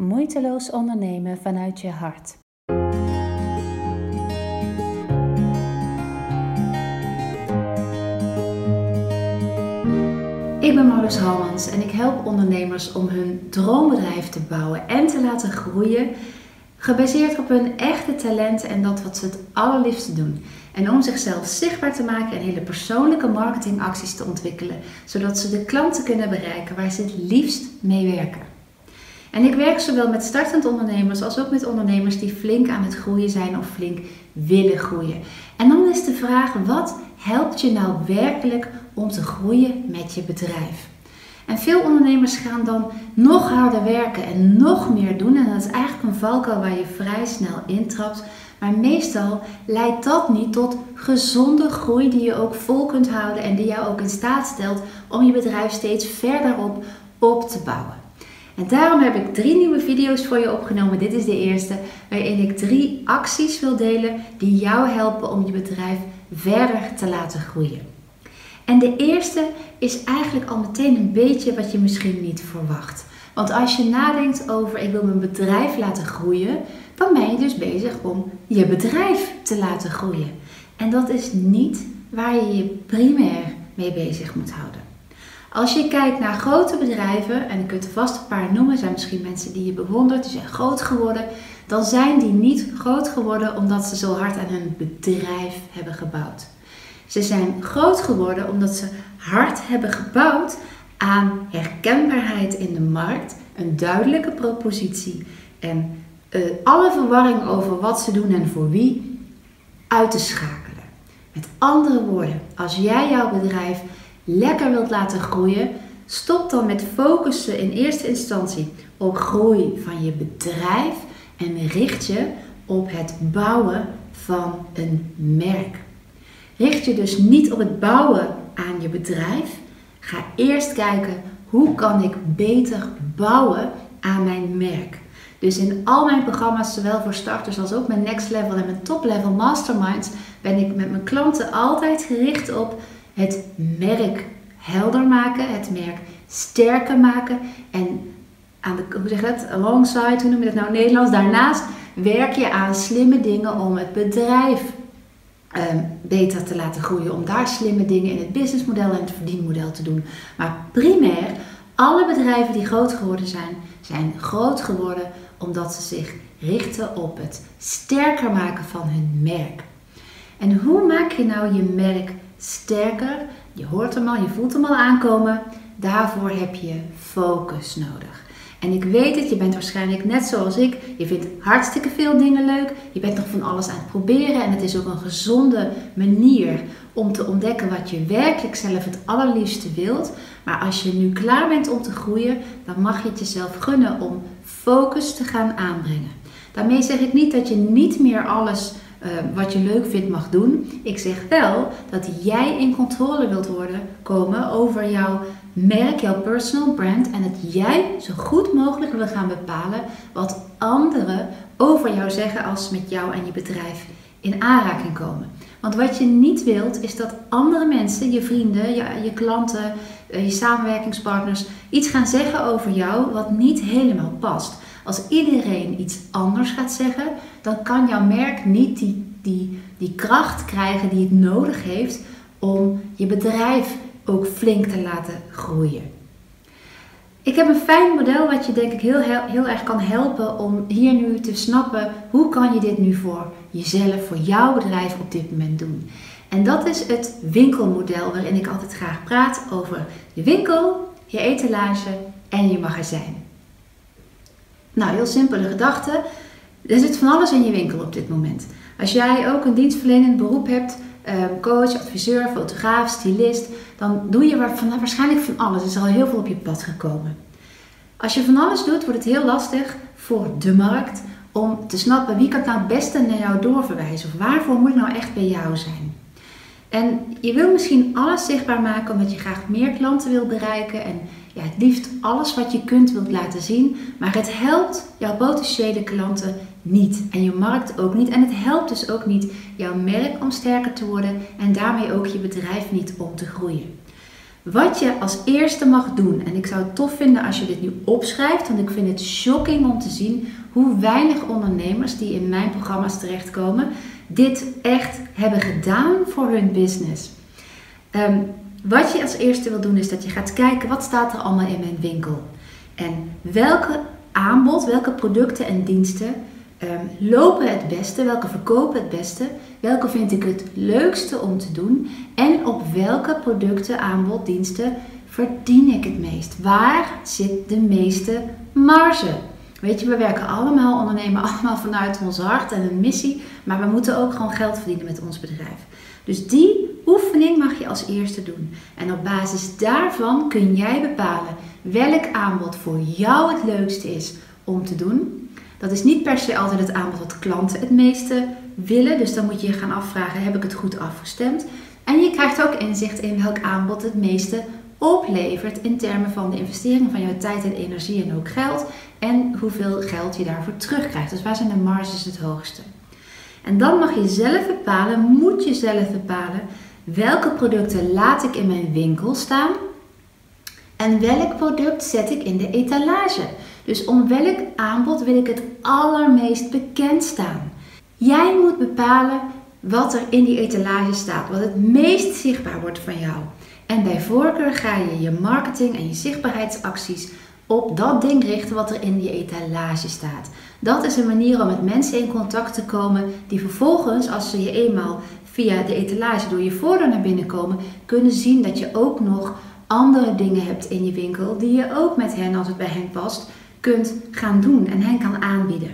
Moeiteloos ondernemen vanuit je hart. Ik ben Marloes Halmans en ik help ondernemers om hun droombedrijf te bouwen en te laten groeien, gebaseerd op hun echte talenten en dat wat ze het allerliefste doen. En om zichzelf zichtbaar te maken en hele persoonlijke marketingacties te ontwikkelen, zodat ze de klanten kunnen bereiken waar ze het liefst mee werken. En ik werk zowel met startend ondernemers als ook met ondernemers die flink aan het groeien zijn of flink willen groeien. En dan is de vraag: wat helpt je nou werkelijk om te groeien met je bedrijf? En veel ondernemers gaan dan nog harder werken en nog meer doen. En dat is eigenlijk een valkuil waar je vrij snel intrapt. Maar meestal leidt dat niet tot gezonde groei die je ook vol kunt houden en die jou ook in staat stelt om je bedrijf steeds verder op, op te bouwen. En daarom heb ik drie nieuwe video's voor je opgenomen. Dit is de eerste, waarin ik drie acties wil delen die jou helpen om je bedrijf verder te laten groeien. En de eerste is eigenlijk al meteen een beetje wat je misschien niet verwacht. Want als je nadenkt over ik wil mijn bedrijf laten groeien, dan ben je dus bezig om je bedrijf te laten groeien. En dat is niet waar je je primair mee bezig moet houden. Als je kijkt naar grote bedrijven, en ik kunt er vast een paar noemen, zijn misschien mensen die je bewondert, die zijn groot geworden, dan zijn die niet groot geworden omdat ze zo hard aan hun bedrijf hebben gebouwd. Ze zijn groot geworden omdat ze hard hebben gebouwd aan herkenbaarheid in de markt, een duidelijke propositie en uh, alle verwarring over wat ze doen en voor wie uit te schakelen. Met andere woorden, als jij jouw bedrijf lekker wilt laten groeien, stop dan met focussen in eerste instantie op groei van je bedrijf en richt je op het bouwen van een merk. Richt je dus niet op het bouwen aan je bedrijf. Ga eerst kijken hoe kan ik beter bouwen aan mijn merk. Dus in al mijn programma's, zowel voor starters als ook mijn next level en mijn top level masterminds, ben ik met mijn klanten altijd gericht op het merk helder maken, het merk sterker maken en aan de, hoe zeg je dat, alongside, hoe noem je dat nou in Nederlands, daarnaast werk je aan slimme dingen om het bedrijf um, beter te laten groeien, om daar slimme dingen in het businessmodel en het verdienmodel te doen. Maar primair, alle bedrijven die groot geworden zijn, zijn groot geworden omdat ze zich richten op het sterker maken van hun merk. En hoe maak je nou je merk sterker. Je hoort hem al, je voelt hem al aankomen. Daarvoor heb je focus nodig. En ik weet het, je bent waarschijnlijk net zoals ik. Je vindt hartstikke veel dingen leuk. Je bent nog van alles aan het proberen. En het is ook een gezonde manier om te ontdekken wat je werkelijk zelf het allerliefste wilt. Maar als je nu klaar bent om te groeien, dan mag je het jezelf gunnen om focus te gaan aanbrengen. Daarmee zeg ik niet dat je niet meer alles uh, wat je leuk vindt mag doen. Ik zeg wel dat jij in controle wilt worden komen over jouw merk, jouw personal brand. En dat jij zo goed mogelijk wil gaan bepalen wat anderen over jou zeggen als ze met jou en je bedrijf in aanraking komen. Want wat je niet wilt is dat andere mensen, je vrienden, je, je klanten, eh, je samenwerkingspartners, iets gaan zeggen over jou wat niet helemaal past. Als iedereen iets anders gaat zeggen, dan kan jouw merk niet die, die, die kracht krijgen die het nodig heeft om je bedrijf ook flink te laten groeien. Ik heb een fijn model wat je denk ik heel, heel, heel erg kan helpen om hier nu te snappen hoe kan je dit nu voor jezelf, voor jouw bedrijf op dit moment doen. En dat is het winkelmodel waarin ik altijd graag praat over je winkel, je etalage en je magazijn. Nou, heel simpele gedachte. Er zit van alles in je winkel op dit moment. Als jij ook een dienstverlenend beroep hebt, ehm, coach, adviseur, fotograaf, stylist, dan doe je waarschijnlijk van alles. Er is al heel veel op je pad gekomen. Als je van alles doet, wordt het heel lastig voor de markt om te snappen wie kan het nou het beste naar jou doorverwijzen. Of waarvoor moet nou echt bij jou zijn. En je wil misschien alles zichtbaar maken omdat je graag meer klanten wil bereiken en ja, het liefst alles wat je kunt wilt laten zien. Maar het helpt jouw potentiële klanten niet en je markt ook niet. En het helpt dus ook niet jouw merk om sterker te worden en daarmee ook je bedrijf niet om te groeien. Wat je als eerste mag doen, en ik zou het tof vinden als je dit nu opschrijft, want ik vind het shocking om te zien hoe weinig ondernemers die in mijn programma's terechtkomen, dit echt hebben gedaan voor hun business. Um, wat je als eerste wil doen is dat je gaat kijken wat staat er allemaal in mijn winkel. En welke aanbod, welke producten en diensten um, lopen het beste, welke verkopen het beste, welke vind ik het leukste om te doen en op welke producten, aanbod, diensten verdien ik het meest. Waar zit de meeste marge? Weet je, we werken allemaal, ondernemen allemaal vanuit ons hart en een missie, maar we moeten ook gewoon geld verdienen met ons bedrijf. Dus die oefening mag je als eerste doen. En op basis daarvan kun jij bepalen welk aanbod voor jou het leukste is om te doen. Dat is niet per se altijd het aanbod wat klanten het meeste willen. Dus dan moet je je gaan afvragen: heb ik het goed afgestemd? En je krijgt ook inzicht in welk aanbod het meeste oplevert in termen van de investering van jouw tijd en energie en ook geld. En hoeveel geld je daarvoor terugkrijgt. Dus waar zijn de marges het hoogste? En dan mag je zelf bepalen, moet je zelf bepalen, welke producten laat ik in mijn winkel staan en welk product zet ik in de etalage. Dus om welk aanbod wil ik het allermeest bekend staan. Jij moet bepalen wat er in die etalage staat, wat het meest zichtbaar wordt van jou. En bij voorkeur ga je je marketing en je zichtbaarheidsacties op dat ding richten wat er in die etalage staat. Dat is een manier om met mensen in contact te komen die vervolgens, als ze je eenmaal via de etalage door je voordeur naar binnen komen, kunnen zien dat je ook nog andere dingen hebt in je winkel die je ook met hen, als het bij hen past, kunt gaan doen en hen kan aanbieden.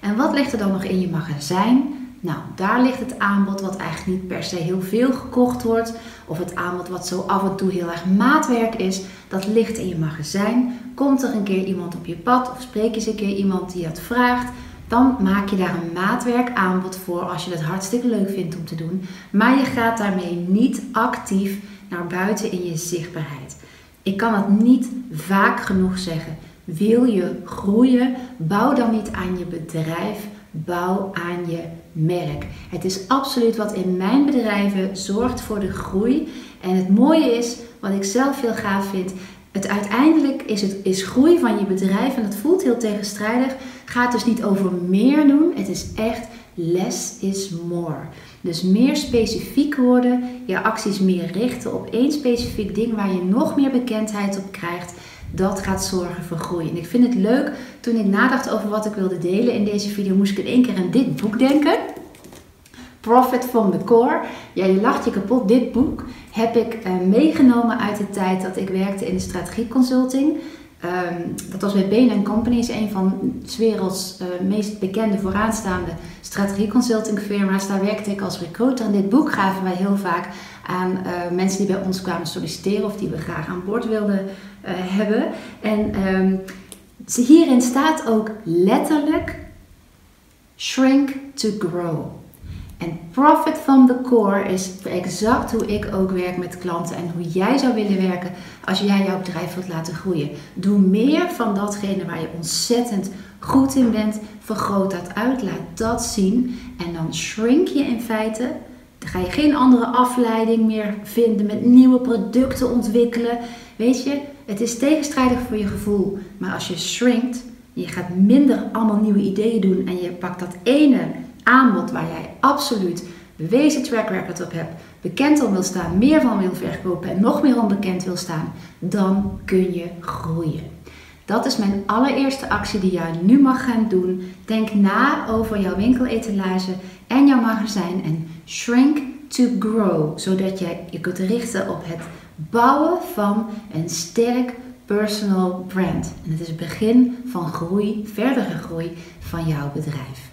En wat ligt er dan nog in je magazijn? Nou, daar ligt het aanbod wat eigenlijk niet per se heel veel gekocht wordt. Of het aanbod wat zo af en toe heel erg maatwerk is. Dat ligt in je magazijn. Komt er een keer iemand op je pad of spreek eens een keer iemand die het vraagt. Dan maak je daar een maatwerk aanbod voor als je het hartstikke leuk vindt om te doen. Maar je gaat daarmee niet actief naar buiten in je zichtbaarheid. Ik kan het niet vaak genoeg zeggen. Wil je groeien? Bouw dan niet aan je bedrijf, bouw aan je merk. Het is absoluut wat in mijn bedrijven zorgt voor de groei. En het mooie is, wat ik zelf heel gaaf vind, het uiteindelijk is, het, is groei van je bedrijf en dat voelt heel tegenstrijdig. Gaat dus niet over meer doen, het is echt less is more. Dus meer specifiek worden, je acties meer richten op één specifiek ding waar je nog meer bekendheid op krijgt dat gaat zorgen voor groei. En ik vind het leuk, toen ik nadacht over wat ik wilde delen in deze video, moest ik in één keer aan dit boek denken. Profit from the Core. Ja, je lacht je kapot. Dit boek heb ik uh, meegenomen uit de tijd dat ik werkte in de strategieconsulting. Um, dat was bij Bain Company, is een van de werelds uh, meest bekende vooraanstaande strategieconsulting firma's. Daar werkte ik als recruiter. En dit boek gaven wij heel vaak aan uh, mensen die bij ons kwamen solliciteren of die we graag aan boord wilden hebben. En um, hierin staat ook letterlijk shrink to grow. En Profit from the Core is exact hoe ik ook werk met klanten en hoe jij zou willen werken als jij jouw bedrijf wilt laten groeien. Doe meer van datgene waar je ontzettend goed in bent. Vergroot dat uit, laat dat zien. En dan shrink je in feite. Dan ga je geen andere afleiding meer vinden met nieuwe producten ontwikkelen. Weet je, het is tegenstrijdig voor je gevoel. Maar als je shrinkt, je gaat minder allemaal nieuwe ideeën doen en je pakt dat ene aanbod waar jij absoluut bewezen track record op hebt, bekend om wil staan, meer van wil verkopen en nog meer onbekend wil staan, dan kun je groeien. Dat is mijn allereerste actie die jij nu mag gaan doen. Denk na over jouw winkeletalage en jouw magazijn en shrink to grow, zodat jij je kunt richten op het bouwen van een sterk personal brand. En het is het begin van groei, verdere groei van jouw bedrijf.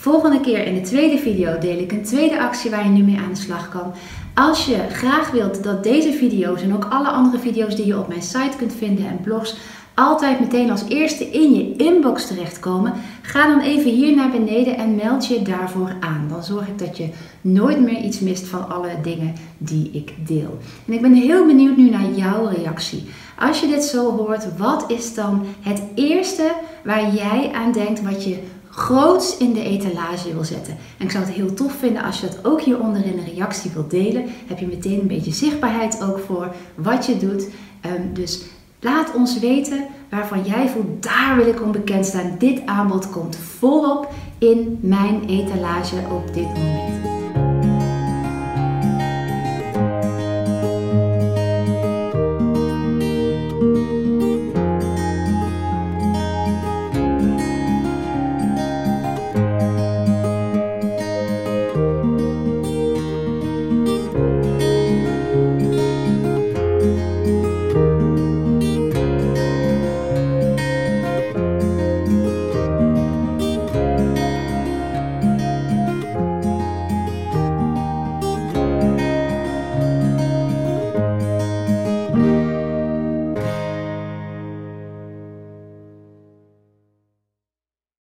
Volgende keer in de tweede video deel ik een tweede actie waar je nu mee aan de slag kan. Als je graag wilt dat deze video's en ook alle andere video's die je op mijn site kunt vinden en blogs altijd meteen als eerste in je inbox terechtkomen, ga dan even hier naar beneden en meld je daarvoor aan. Dan zorg ik dat je nooit meer iets mist van alle dingen die ik deel. En ik ben heel benieuwd nu naar jouw reactie. Als je dit zo hoort, wat is dan het eerste waar jij aan denkt wat je groots in de etalage wil zetten. En ik zou het heel tof vinden als je dat ook hieronder in een reactie wilt delen. Heb je meteen een beetje zichtbaarheid ook voor wat je doet. Ehm, dus laat ons weten waarvan jij voelt, daar wil ik om bekend staan. Dit aanbod komt volop in mijn etalage op dit moment.